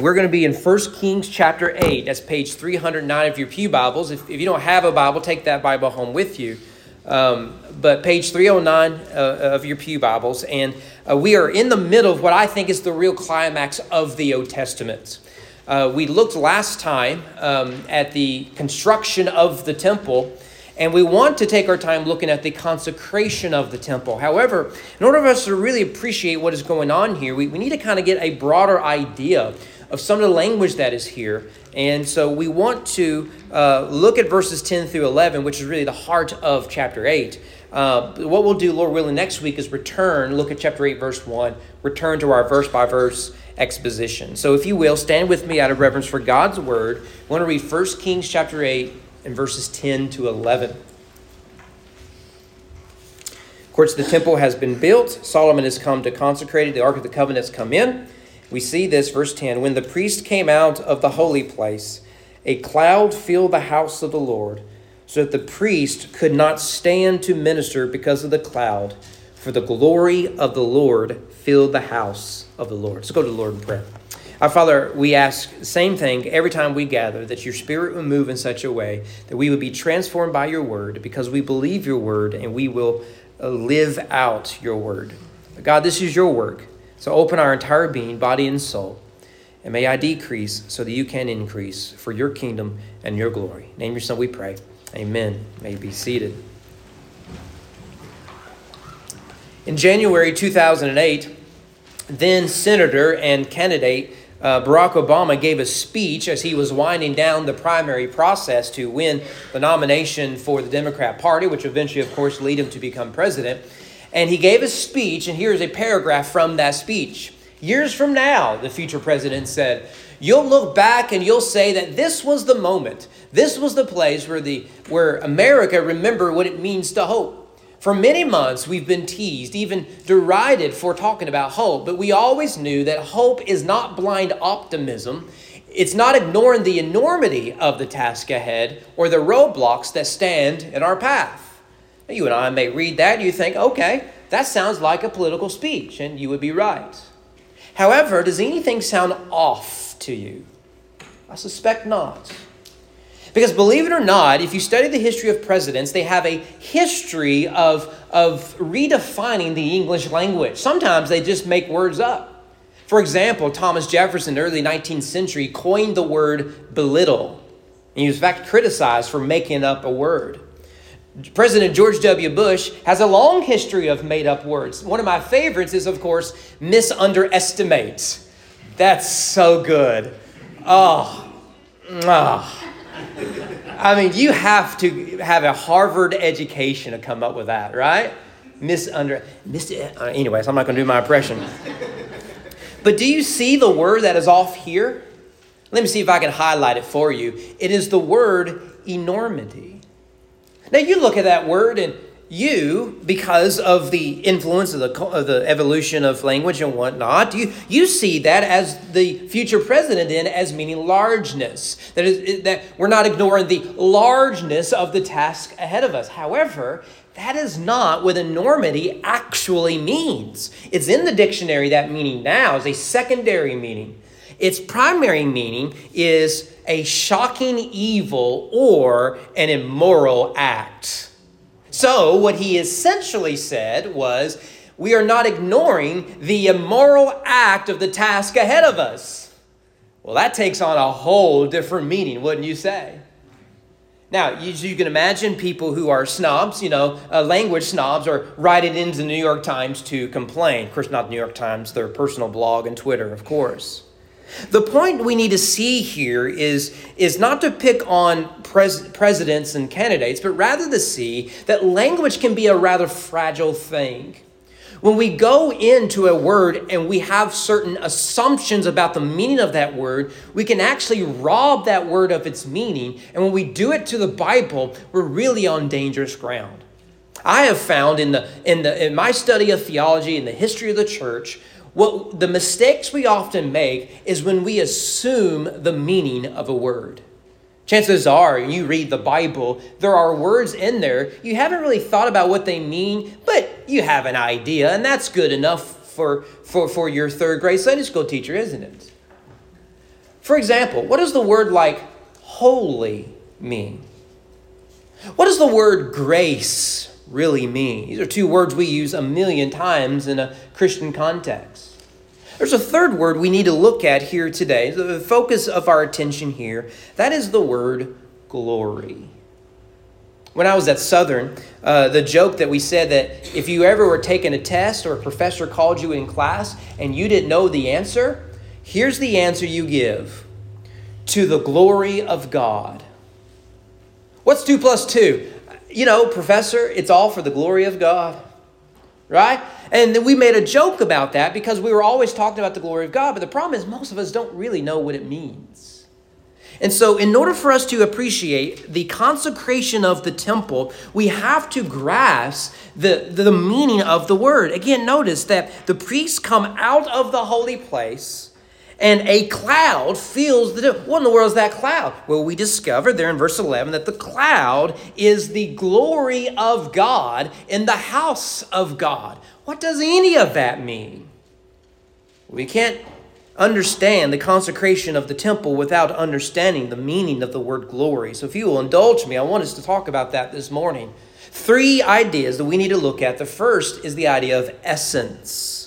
We're going to be in 1 Kings chapter 8. That's page 309 of your Pew Bibles. If, if you don't have a Bible, take that Bible home with you. Um, but page 309 uh, of your Pew Bibles. And uh, we are in the middle of what I think is the real climax of the Old Testament. Uh, we looked last time um, at the construction of the temple. And we want to take our time looking at the consecration of the temple. However, in order for us to really appreciate what is going on here, we, we need to kind of get a broader idea of some of the language that is here. And so we want to uh, look at verses 10 through 11, which is really the heart of chapter 8. Uh, what we'll do, Lord willing, next week is return, look at chapter 8, verse 1, return to our verse by verse exposition. So if you will, stand with me out of reverence for God's word. I want to read 1 Kings chapter 8 and verses 10 to 11. Of course, the temple has been built. Solomon has come to consecrate it. The Ark of the Covenant has come in. We see this, verse 10 When the priest came out of the holy place, a cloud filled the house of the Lord, so that the priest could not stand to minister because of the cloud, for the glory of the Lord filled the house of the Lord. So go to the Lord in prayer. Our Father, we ask the same thing every time we gather that your Spirit would move in such a way that we would be transformed by your word because we believe your word and we will uh, live out your word. God, this is your work. So open our entire being, body and soul. And may I decrease so that you can increase for your kingdom and your glory. Name your son, we pray. Amen. May be seated. In January 2008, then Senator and candidate uh, Barack Obama gave a speech as he was winding down the primary process to win the nomination for the Democrat Party, which eventually, of course, lead him to become president. And he gave a speech, and here's a paragraph from that speech. Years from now, the future president said, you'll look back and you'll say that this was the moment. This was the place where the where America remember what it means to hope. For many months, we've been teased, even derided for talking about hope, but we always knew that hope is not blind optimism. It's not ignoring the enormity of the task ahead or the roadblocks that stand in our path. You and I may read that and you think, okay, that sounds like a political speech, and you would be right. However, does anything sound off to you? I suspect not. Because believe it or not, if you study the history of presidents, they have a history of, of redefining the English language. Sometimes they just make words up. For example, Thomas Jefferson, early 19th century, coined the word belittle. And he was, in fact, criticized for making up a word. President George W. Bush has a long history of made up words. One of my favorites is, of course, misunderestimate. That's so good. Oh, oh. I mean, you have to have a Harvard education to come up with that, right? Misunder, mis, uh, anyways, I'm not going to do my impression. But do you see the word that is off here? Let me see if I can highlight it for you. It is the word enormity. Now you look at that word and you, because of the influence of the, of the evolution of language and whatnot, you, you see that as the future president in as meaning largeness. That, is, that we're not ignoring the largeness of the task ahead of us. However, that is not what enormity actually means. It's in the dictionary, that meaning now is a secondary meaning. Its primary meaning is a shocking evil or an immoral act. So, what he essentially said was, we are not ignoring the immoral act of the task ahead of us. Well, that takes on a whole different meaning, wouldn't you say? Now, you, you can imagine people who are snobs, you know, uh, language snobs, are writing into the New York Times to complain. Of course, not the New York Times, their personal blog and Twitter, of course. The point we need to see here is, is not to pick on pres- presidents and candidates, but rather to see that language can be a rather fragile thing. When we go into a word and we have certain assumptions about the meaning of that word, we can actually rob that word of its meaning. And when we do it to the Bible, we're really on dangerous ground. I have found in, the, in, the, in my study of theology and the history of the church what the mistakes we often make is when we assume the meaning of a word. Chances are, you read the Bible, there are words in there you haven't really thought about what they mean, but you have an idea, and that's good enough for, for, for your third grade Sunday school teacher, isn't it? For example, what does the word like holy mean? What does the word grace really mean? These are two words we use a million times in a Christian context. There's a third word we need to look at here today, the focus of our attention here. That is the word glory. When I was at Southern, uh, the joke that we said that if you ever were taking a test or a professor called you in class and you didn't know the answer, here's the answer you give to the glory of God. What's two plus two? You know, professor, it's all for the glory of God right? And we made a joke about that because we were always talking about the glory of God. But the problem is, most of us don't really know what it means. And so, in order for us to appreciate the consecration of the temple, we have to grasp the, the meaning of the word. Again, notice that the priests come out of the holy place and a cloud fills the what in the world is that cloud? Well we discover there in verse 11 that the cloud is the glory of god in the house of god. What does any of that mean? We can't understand the consecration of the temple without understanding the meaning of the word glory. So if you will indulge me i want us to talk about that this morning. Three ideas that we need to look at. The first is the idea of essence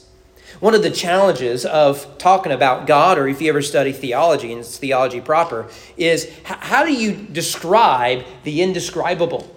one of the challenges of talking about God, or if you ever study theology, and it's theology proper, is how do you describe the indescribable?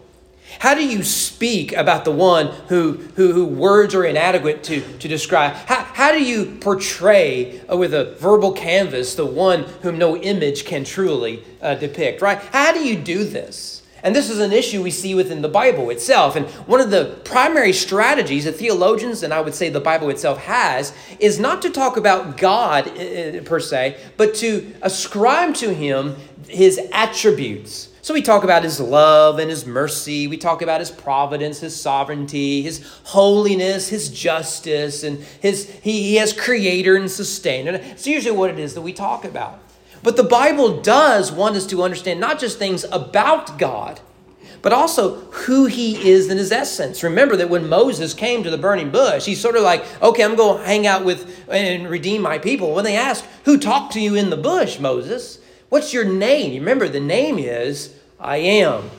How do you speak about the one who, who, who words are inadequate to, to describe? How, how do you portray uh, with a verbal canvas the one whom no image can truly uh, depict, right? How do you do this? And this is an issue we see within the Bible itself. And one of the primary strategies that theologians, and I would say the Bible itself has, is not to talk about God uh, uh, per se, but to ascribe to him his attributes. So we talk about his love and his mercy. We talk about his providence, his sovereignty, his holiness, his justice, and his he, he has creator and sustainer. It's usually what it is that we talk about. But the Bible does want us to understand not just things about God, but also who he is in his essence. Remember that when Moses came to the burning bush, he's sort of like, okay, I'm going to hang out with and redeem my people. When they ask, who talked to you in the bush, Moses? What's your name? Remember, the name is I am.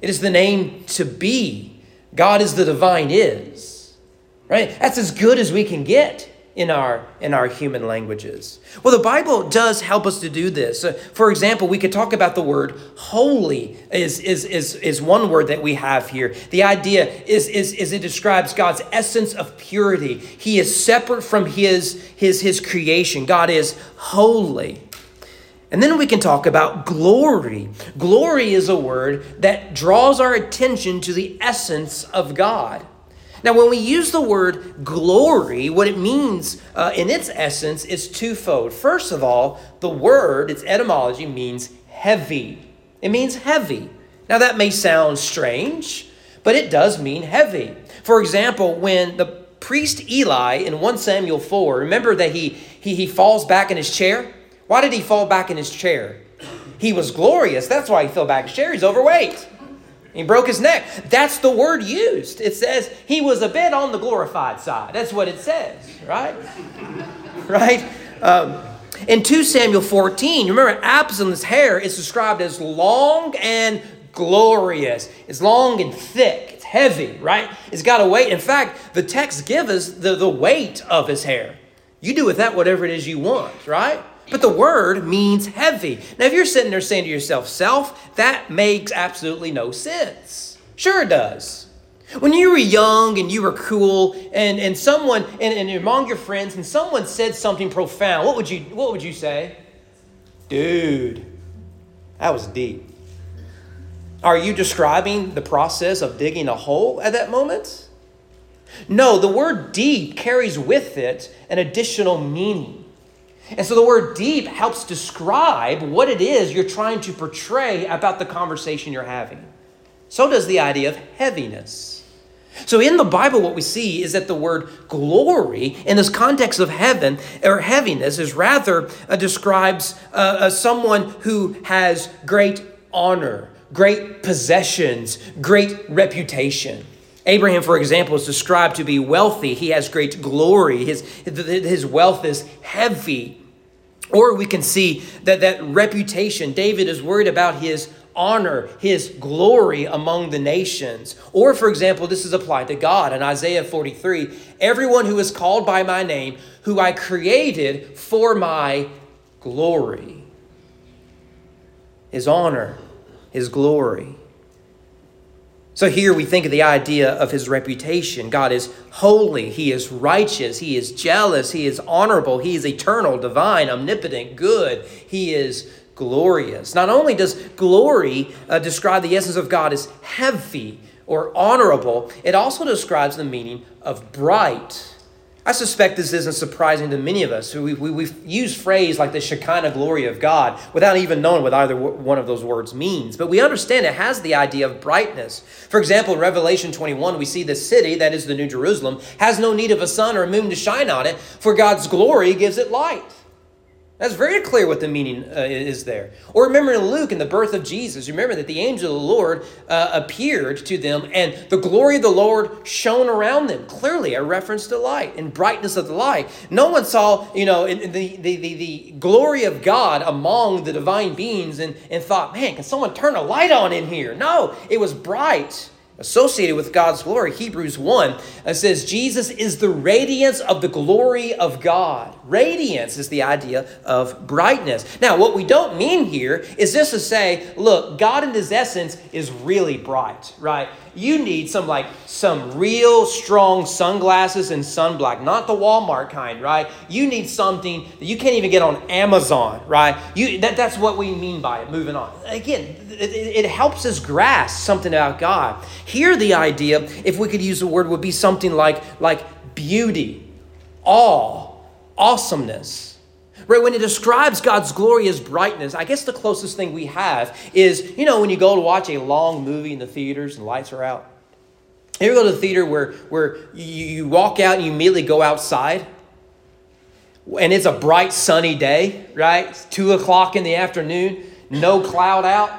It is the name to be. God is the divine is. Right? That's as good as we can get in our in our human languages. Well, the Bible does help us to do this. Uh, for example, we could talk about the word holy is, is, is, is one word that we have here. The idea is, is, is it describes God's essence of purity. He is separate from his, his, his creation. God is holy. And then we can talk about glory. Glory is a word that draws our attention to the essence of God. Now, when we use the word glory, what it means uh, in its essence is twofold. First of all, the word, its etymology, means heavy. It means heavy. Now, that may sound strange, but it does mean heavy. For example, when the priest Eli in 1 Samuel 4, remember that he, he, he falls back in his chair? Why did he fall back in his chair? He was glorious. That's why he fell back in his chair. He's overweight. He broke his neck. That's the word used. It says he was a bit on the glorified side. That's what it says, right? right? Um, in 2 Samuel 14, remember Absalom's hair is described as long and glorious. It's long and thick. It's heavy, right? It's got a weight. In fact, the text gives us the, the weight of his hair. You do with that whatever it is you want, right? But the word means heavy. Now, if you're sitting there saying to yourself, self, that makes absolutely no sense. Sure, it does. When you were young and you were cool, and, and someone, and, and among your friends, and someone said something profound, what would you, what would you say? Dude, that was deep. Are you describing the process of digging a hole at that moment? No, the word deep carries with it an additional meaning. And so the word deep helps describe what it is you're trying to portray about the conversation you're having. So does the idea of heaviness. So in the Bible, what we see is that the word glory, in this context of heaven or heaviness, is rather uh, describes uh, uh, someone who has great honor, great possessions, great reputation. Abraham, for example, is described to be wealthy. He has great glory. His, his wealth is heavy. Or we can see that that reputation, David is worried about his honor, his glory among the nations. Or, for example, this is applied to God in Isaiah 43 everyone who is called by my name, who I created for my glory. His honor, his glory. So here we think of the idea of his reputation. God is holy, he is righteous, he is jealous, he is honorable, he is eternal, divine, omnipotent, good, he is glorious. Not only does glory uh, describe the essence of God as heavy or honorable, it also describes the meaning of bright I suspect this isn't surprising to many of us. We, we, we've phrase like the Shekinah glory of God without even knowing what either one of those words means. But we understand it has the idea of brightness. For example, in Revelation 21, we see the city, that is the New Jerusalem, has no need of a sun or a moon to shine on it, for God's glory gives it light. That's very clear what the meaning uh, is there. Or remember in Luke, in the birth of Jesus, remember that the angel of the Lord uh, appeared to them and the glory of the Lord shone around them. Clearly, a reference to light and brightness of the light. No one saw, you know, the, the, the, the glory of God among the divine beings and, and thought, man, can someone turn a light on in here? No, it was bright associated with God's glory. Hebrews 1 uh, says, Jesus is the radiance of the glory of God. Radiance is the idea of brightness. Now, what we don't mean here is just to say, look, God in his essence is really bright, right? You need some like some real strong sunglasses and sunblock, not the Walmart kind, right? You need something that you can't even get on Amazon, right? You that, that's what we mean by it. Moving on. Again, it, it helps us grasp something about God. Here, the idea, if we could use the word, would be something like, like beauty, awe, awesomeness. Right, when it describes God's glory as brightness, I guess the closest thing we have is, you know, when you go to watch a long movie in the theaters and lights are out. You ever go to the theater where, where you, you walk out and you immediately go outside? And it's a bright sunny day, right? It's two o'clock in the afternoon, no cloud out.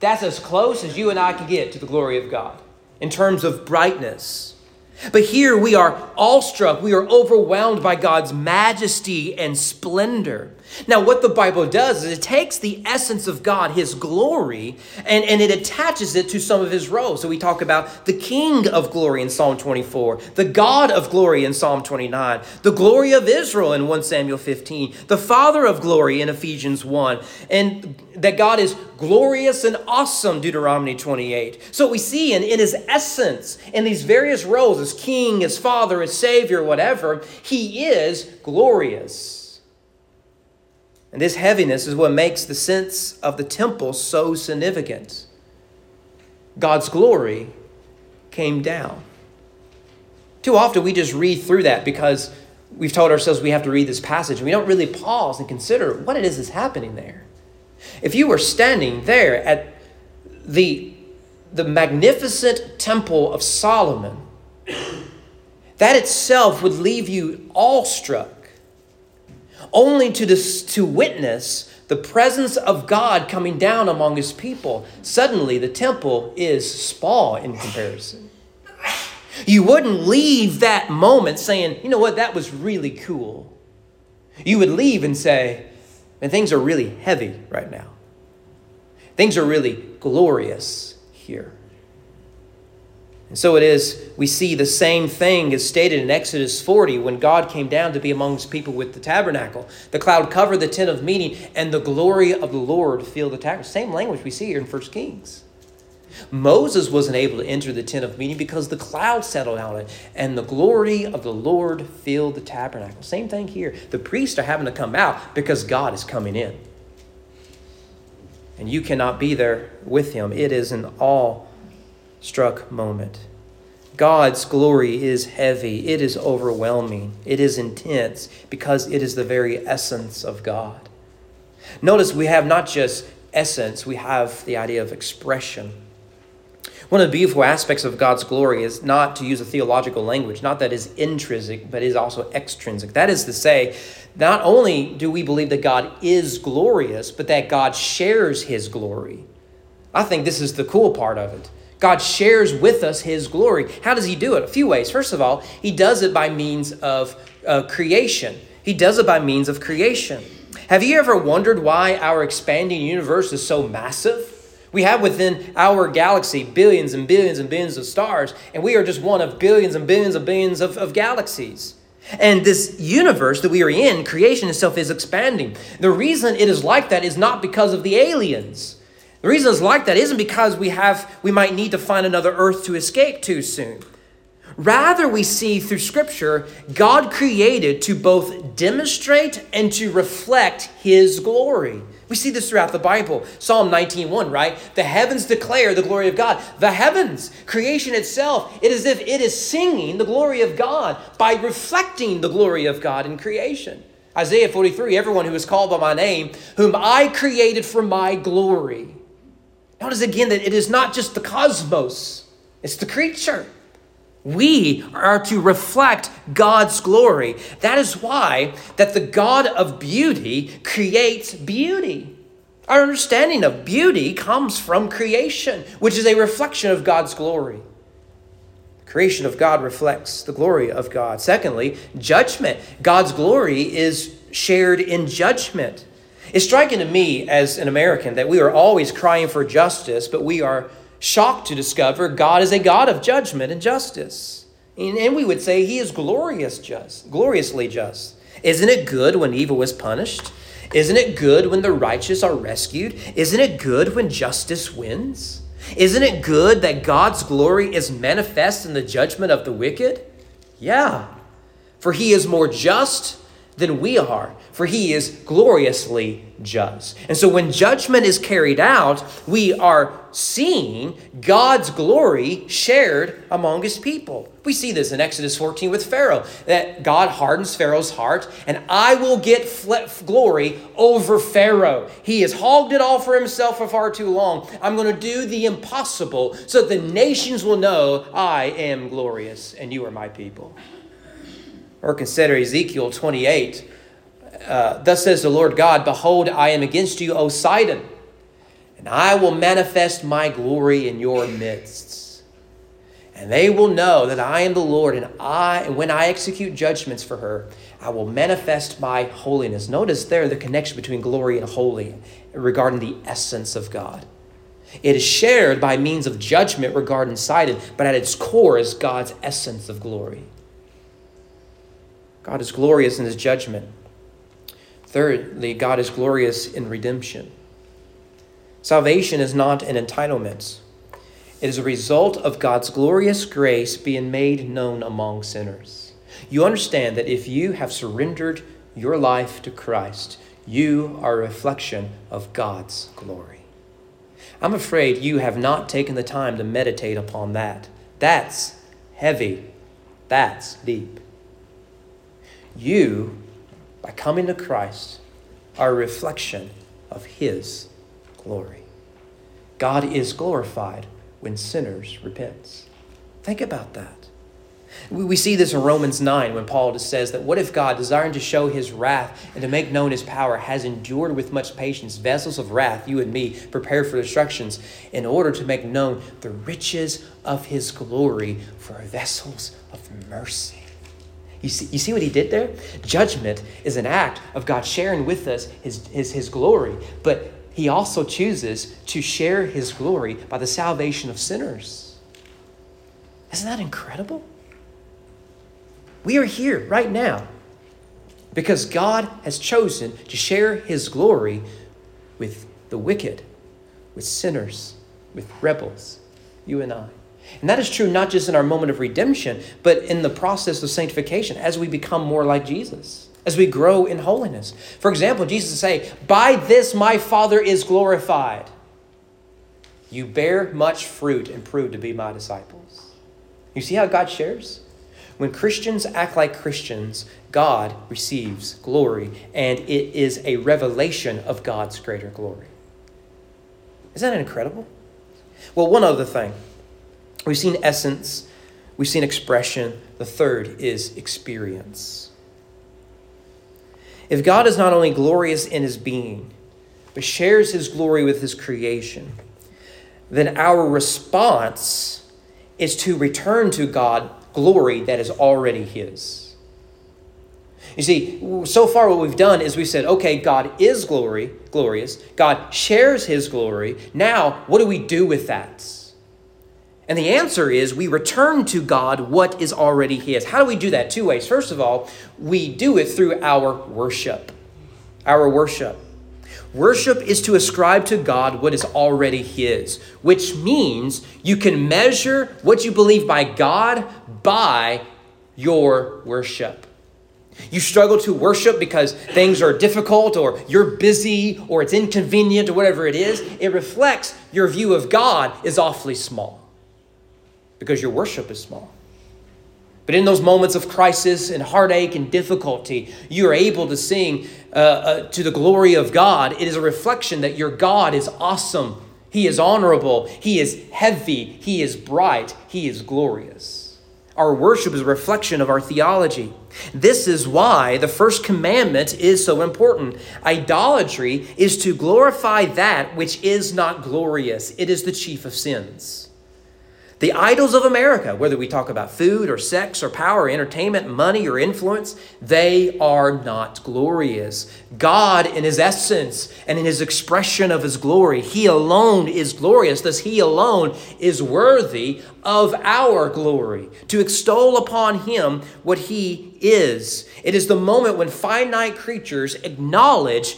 That's as close as you and I can get to the glory of God in terms of brightness. But here we are awestruck, we are overwhelmed by God's majesty and splendor. Now, what the Bible does is it takes the essence of God, His glory, and, and it attaches it to some of His roles. So we talk about the King of glory in Psalm 24, the God of glory in Psalm 29, the glory of Israel in 1 Samuel 15, the Father of glory in Ephesians 1, and that God is glorious and awesome, Deuteronomy 28. So we see in, in His essence, in these various roles, as King, as Father, as Savior, whatever, He is glorious. And this heaviness is what makes the sense of the temple so significant. God's glory came down. Too often we just read through that because we've told ourselves we have to read this passage and we don't really pause and consider what it is that's happening there. If you were standing there at the, the magnificent temple of Solomon, that itself would leave you awestruck only to, to witness the presence of God coming down among his people. Suddenly, the temple is small in comparison. You wouldn't leave that moment saying, you know what, that was really cool. You would leave and say, and things are really heavy right now. Things are really glorious here. And so it is, we see the same thing as stated in Exodus 40 when God came down to be amongst people with the tabernacle. The cloud covered the tent of meeting, and the glory of the Lord filled the tabernacle. Same language we see here in 1 Kings. Moses wasn't able to enter the tent of meeting because the cloud settled on it, and the glory of the Lord filled the tabernacle. Same thing here. The priests are having to come out because God is coming in. And you cannot be there with him. It is an all struck moment. God's glory is heavy, it is overwhelming, it is intense because it is the very essence of God. Notice we have not just essence, we have the idea of expression. One of the beautiful aspects of God's glory is not to use a theological language, not that is intrinsic, but is also extrinsic. That is to say, not only do we believe that God is glorious, but that God shares his glory. I think this is the cool part of it. God shares with us his glory. How does he do it? A few ways. First of all, he does it by means of uh, creation. He does it by means of creation. Have you ever wondered why our expanding universe is so massive? We have within our galaxy billions and billions and billions of stars, and we are just one of billions and billions and billions of, of galaxies. And this universe that we are in, creation itself is expanding. The reason it is like that is not because of the aliens. The reason it's like that isn't because we have we might need to find another earth to escape too soon. Rather, we see through Scripture, God created to both demonstrate and to reflect His glory. We see this throughout the Bible. Psalm 19:1, right? The heavens declare the glory of God. The heavens, creation itself, it is as if it is singing the glory of God by reflecting the glory of God in creation. Isaiah 43, everyone who is called by my name, whom I created for my glory. Notice again that it is not just the cosmos, it's the creature. We are to reflect God's glory. That is why that the God of beauty creates beauty. Our understanding of beauty comes from creation, which is a reflection of God's glory. Creation of God reflects the glory of God. Secondly, judgment. God's glory is shared in judgment. It's striking to me as an American that we are always crying for justice, but we are shocked to discover God is a God of judgment and justice. And we would say he is glorious just, gloriously just. Isn't it good when evil is punished? Isn't it good when the righteous are rescued? Isn't it good when justice wins? Isn't it good that God's glory is manifest in the judgment of the wicked? Yeah. For he is more just than we are, for he is gloriously just. And so when judgment is carried out, we are seeing God's glory shared among his people. We see this in Exodus 14 with Pharaoh, that God hardens Pharaoh's heart, and I will get glory over Pharaoh. He has hogged it all for himself for far too long. I'm going to do the impossible so that the nations will know I am glorious and you are my people. Or consider Ezekiel 28. Uh, Thus says the Lord God Behold, I am against you, O Sidon, and I will manifest my glory in your midst. And they will know that I am the Lord, and I, and when I execute judgments for her, I will manifest my holiness. Notice there the connection between glory and holy regarding the essence of God. It is shared by means of judgment regarding Sidon, but at its core is God's essence of glory. God is glorious in his judgment. Thirdly, God is glorious in redemption. Salvation is not an entitlement, it is a result of God's glorious grace being made known among sinners. You understand that if you have surrendered your life to Christ, you are a reflection of God's glory. I'm afraid you have not taken the time to meditate upon that. That's heavy. That's deep. You, by coming to Christ, are a reflection of His glory. God is glorified when sinners repent. Think about that. We see this in Romans 9 when Paul just says that what if God, desiring to show his wrath and to make known his power, has endured with much patience vessels of wrath, you and me, prepared for destructions, in order to make known the riches of his glory for vessels of mercy? You see, you see what he did there? Judgment is an act of God sharing with us his, his, his glory, but he also chooses to share his glory by the salvation of sinners. Isn't that incredible? We are here right now because God has chosen to share his glory with the wicked, with sinners, with rebels, you and I. And that is true not just in our moment of redemption, but in the process of sanctification as we become more like Jesus, as we grow in holiness. For example, Jesus say, By this my Father is glorified. You bear much fruit and prove to be my disciples. You see how God shares? When Christians act like Christians, God receives glory, and it is a revelation of God's greater glory. Isn't that incredible? Well, one other thing. We've seen essence, we've seen expression. The third is experience. If God is not only glorious in his being, but shares his glory with his creation, then our response is to return to God glory that is already his. You see, so far what we've done is we've said, okay, God is glory, glorious. God shares his glory. Now, what do we do with that? And the answer is we return to God what is already his. How do we do that? Two ways. First of all, we do it through our worship. Our worship. Worship is to ascribe to God what is already His, which means you can measure what you believe by God by your worship. You struggle to worship because things are difficult or you're busy or it's inconvenient or whatever it is. It reflects your view of God is awfully small because your worship is small. But in those moments of crisis and heartache and difficulty, you are able to sing uh, uh, to the glory of God. It is a reflection that your God is awesome. He is honorable. He is heavy. He is bright. He is glorious. Our worship is a reflection of our theology. This is why the first commandment is so important. Idolatry is to glorify that which is not glorious, it is the chief of sins. The idols of America, whether we talk about food or sex or power entertainment, money or influence, they are not glorious. God, in his essence and in his expression of his glory, he alone is glorious. Thus, he alone is worthy of our glory, to extol upon him what he is. It is the moment when finite creatures acknowledge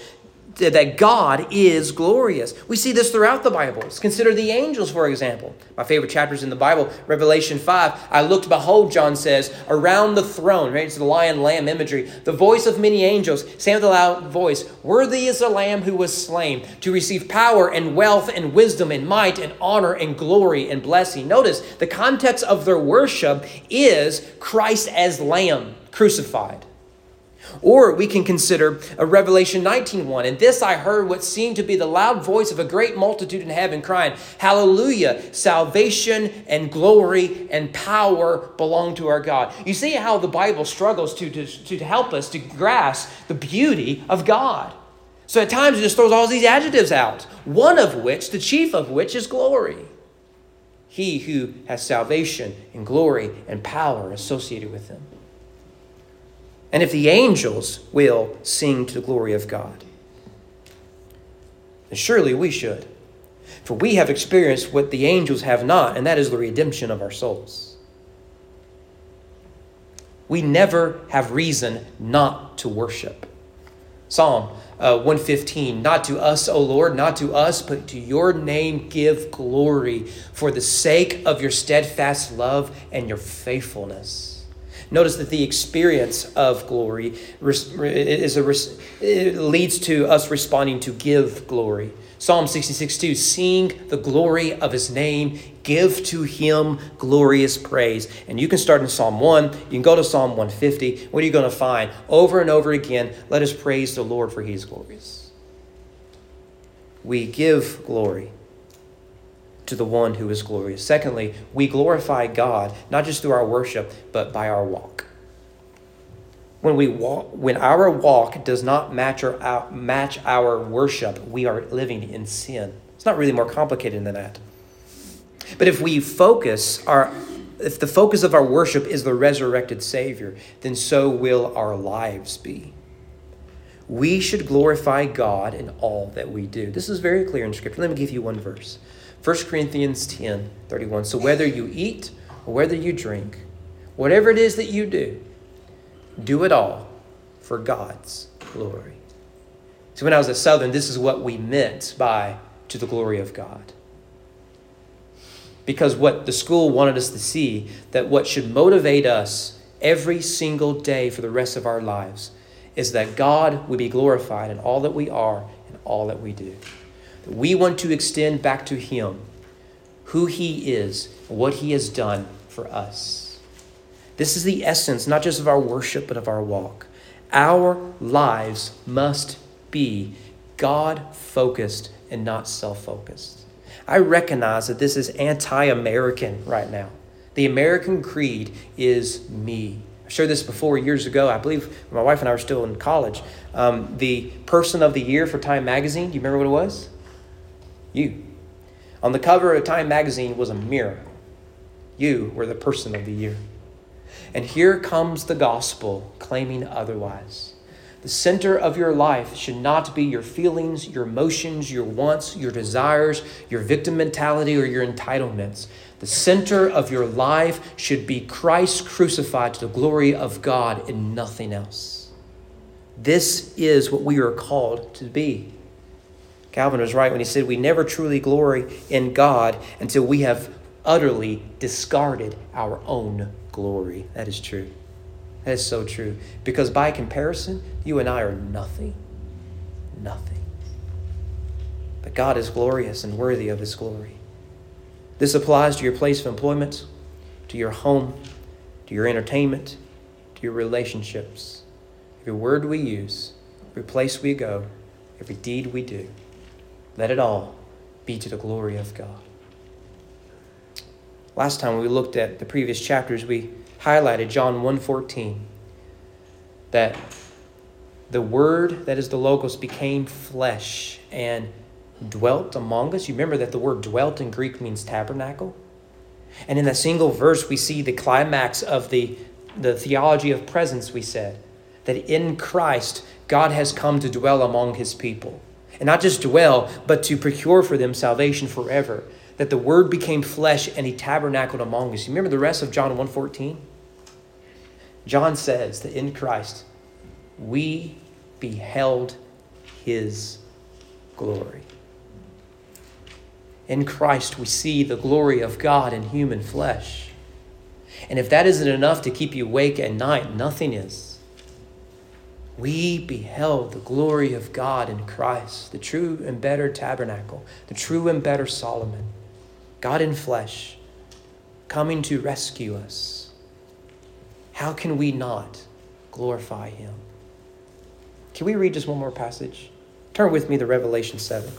that God is glorious. We see this throughout the Bibles. Consider the angels, for example. My favorite chapters in the Bible, Revelation 5. I looked, behold, John says, around the throne, right? It's the lion lamb imagery. The voice of many angels, saying with a loud voice, Worthy is the lamb who was slain to receive power and wealth and wisdom and might and honor and glory and blessing. Notice the context of their worship is Christ as lamb crucified. Or we can consider a Revelation 19:1. And this I heard what seemed to be the loud voice of a great multitude in heaven crying, Hallelujah! Salvation and glory and power belong to our God. You see how the Bible struggles to, to, to help us to grasp the beauty of God. So at times it just throws all these adjectives out, one of which, the chief of which, is glory. He who has salvation and glory and power associated with him and if the angels will sing to the glory of God. then surely we should. For we have experienced what the angels have not, and that is the redemption of our souls. We never have reason not to worship. Psalm uh, 115 Not to us, O Lord, not to us, but to your name give glory for the sake of your steadfast love and your faithfulness. Notice that the experience of glory is a, leads to us responding to give glory. Psalm 66 2 Seeing the glory of his name, give to him glorious praise. And you can start in Psalm 1, you can go to Psalm 150. What are you going to find? Over and over again, let us praise the Lord for he is glorious. We give glory to the one who is glorious. Secondly, we glorify God not just through our worship, but by our walk. When we walk, when our walk does not match our, uh, match our worship, we are living in sin. It's not really more complicated than that. But if we focus our if the focus of our worship is the resurrected Savior, then so will our lives be. We should glorify God in all that we do. This is very clear in Scripture. Let me give you one verse. 1 Corinthians 10 31. So whether you eat or whether you drink, whatever it is that you do, do it all for God's glory. So when I was at Southern, this is what we meant by to the glory of God. Because what the school wanted us to see, that what should motivate us every single day for the rest of our lives is that God would be glorified in all that we are and all that we do. We want to extend back to Him who He is, what He has done for us. This is the essence, not just of our worship, but of our walk. Our lives must be God focused and not self focused. I recognize that this is anti American right now. The American creed is me. I shared this before years ago. I believe my wife and I were still in college. Um, the person of the year for Time Magazine, do you remember what it was? You. On the cover of Time magazine was a mirror. You were the person of the year. And here comes the gospel claiming otherwise. The center of your life should not be your feelings, your emotions, your wants, your desires, your victim mentality, or your entitlements. The center of your life should be Christ crucified to the glory of God and nothing else. This is what we are called to be. Calvin was right when he said, We never truly glory in God until we have utterly discarded our own glory. That is true. That is so true. Because by comparison, you and I are nothing. Nothing. But God is glorious and worthy of His glory. This applies to your place of employment, to your home, to your entertainment, to your relationships. Every word we use, every place we go, every deed we do, let it all be to the glory of God. Last time we looked at the previous chapters, we highlighted John 1:14 that the word that is the logos became flesh and dwelt among us. You remember that the word dwelt in Greek means tabernacle? And in that single verse we see the climax of the the theology of presence we said that in Christ God has come to dwell among his people. And not just dwell, but to procure for them salvation forever that the word became flesh and he tabernacled among us. You remember the rest of John 1:14? John says that in Christ we beheld his glory. In Christ we see the glory of God in human flesh. And if that isn't enough to keep you awake at night, nothing is. We beheld the glory of God in Christ, the true and better tabernacle, the true and better Solomon. God in flesh, coming to rescue us. How can we not glorify him? Can we read just one more passage? Turn with me to Revelation 7.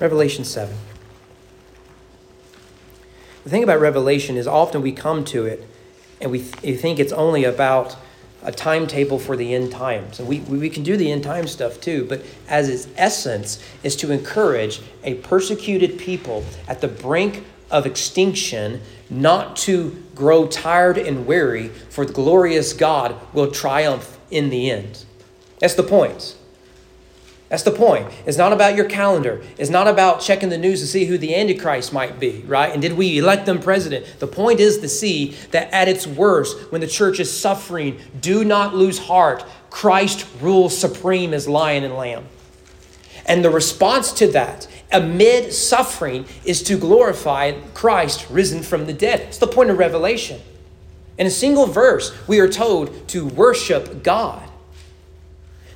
Revelation 7. The thing about Revelation is often we come to it and we, th- we think it's only about a timetable for the end times. And we, we can do the end time stuff too, but as its essence is to encourage a persecuted people at the brink of extinction not to grow tired and weary, for the glorious God will triumph in the end. That's the point. That's the point. It's not about your calendar. It's not about checking the news to see who the Antichrist might be, right? And did we elect them president? The point is to see that at its worst, when the church is suffering, do not lose heart. Christ rules supreme as lion and lamb. And the response to that, amid suffering, is to glorify Christ risen from the dead. It's the point of Revelation. In a single verse, we are told to worship God.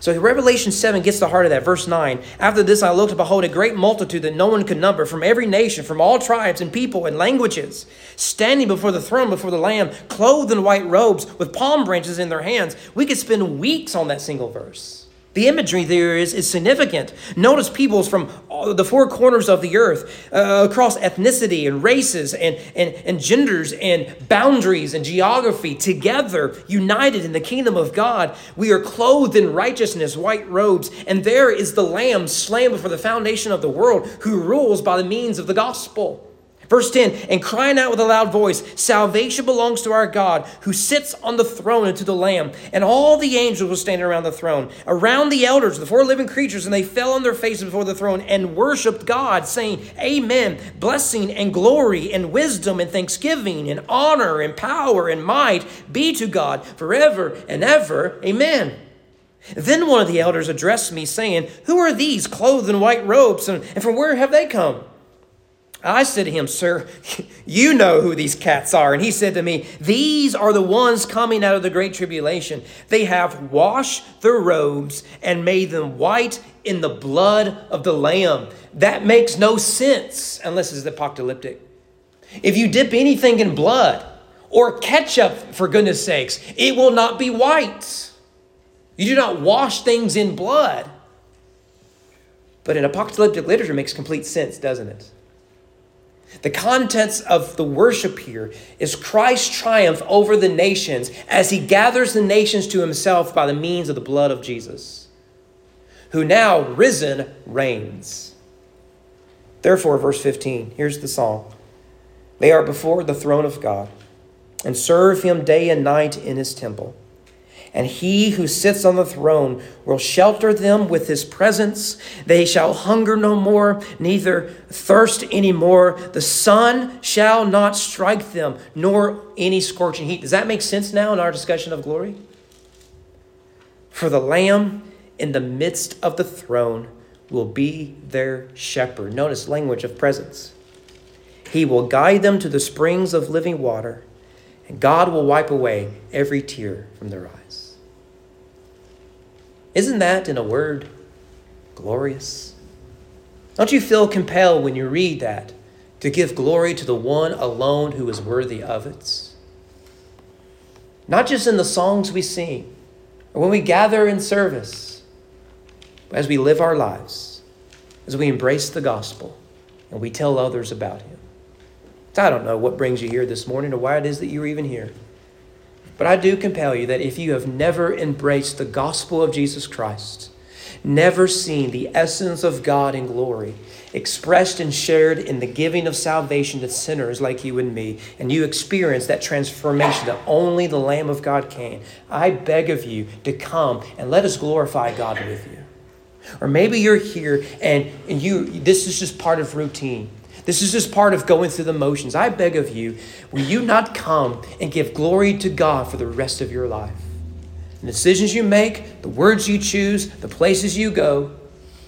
So Revelation 7 gets the heart of that. Verse 9 After this I looked, and behold, a great multitude that no one could number, from every nation, from all tribes and people and languages, standing before the throne, before the Lamb, clothed in white robes, with palm branches in their hands. We could spend weeks on that single verse. The imagery there is, is significant. Notice peoples from the four corners of the earth, uh, across ethnicity and races and, and, and genders and boundaries and geography, together, united in the kingdom of God. We are clothed in righteousness, white robes, and there is the Lamb slain before the foundation of the world who rules by the means of the gospel. Verse 10 And crying out with a loud voice, Salvation belongs to our God who sits on the throne and to the Lamb. And all the angels were standing around the throne, around the elders, the four living creatures, and they fell on their faces before the throne and worshiped God, saying, Amen. Blessing and glory and wisdom and thanksgiving and honor and power and might be to God forever and ever. Amen. Then one of the elders addressed me, saying, Who are these clothed in white robes, and, and from where have they come? I said to him, Sir, you know who these cats are. And he said to me, These are the ones coming out of the great tribulation. They have washed their robes and made them white in the blood of the Lamb. That makes no sense unless it's apocalyptic. If you dip anything in blood or ketchup, for goodness sakes, it will not be white. You do not wash things in blood. But in apocalyptic literature makes complete sense, doesn't it? The contents of the worship here is Christ's triumph over the nations as he gathers the nations to himself by the means of the blood of Jesus, who now risen reigns. Therefore, verse 15, here's the song They are before the throne of God, and serve him day and night in his temple. And he who sits on the throne will shelter them with his presence. They shall hunger no more, neither thirst any more. The sun shall not strike them, nor any scorching heat. Does that make sense now in our discussion of glory? For the Lamb in the midst of the throne will be their shepherd. Notice language of presence. He will guide them to the springs of living water and God will wipe away every tear from their eyes. Isn't that, in a word, glorious? Don't you feel compelled when you read that to give glory to the one alone who is worthy of it? Not just in the songs we sing or when we gather in service, but as we live our lives, as we embrace the gospel and we tell others about Him. I don't know what brings you here this morning or why it is that you're even here. But I do compel you that if you have never embraced the gospel of Jesus Christ, never seen the essence of God in glory expressed and shared in the giving of salvation to sinners like you and me, and you experience that transformation that only the Lamb of God can, I beg of you to come and let us glorify God with you. Or maybe you're here and, and you this is just part of routine. This is just part of going through the motions. I beg of you, will you not come and give glory to God for the rest of your life? The decisions you make, the words you choose, the places you go,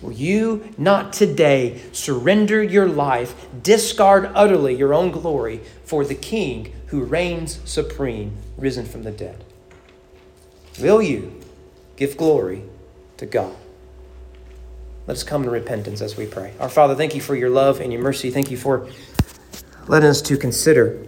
will you not today surrender your life, discard utterly your own glory for the King who reigns supreme, risen from the dead? Will you give glory to God? Let us come to repentance as we pray. Our Father, thank you for your love and your mercy. Thank you for letting us to consider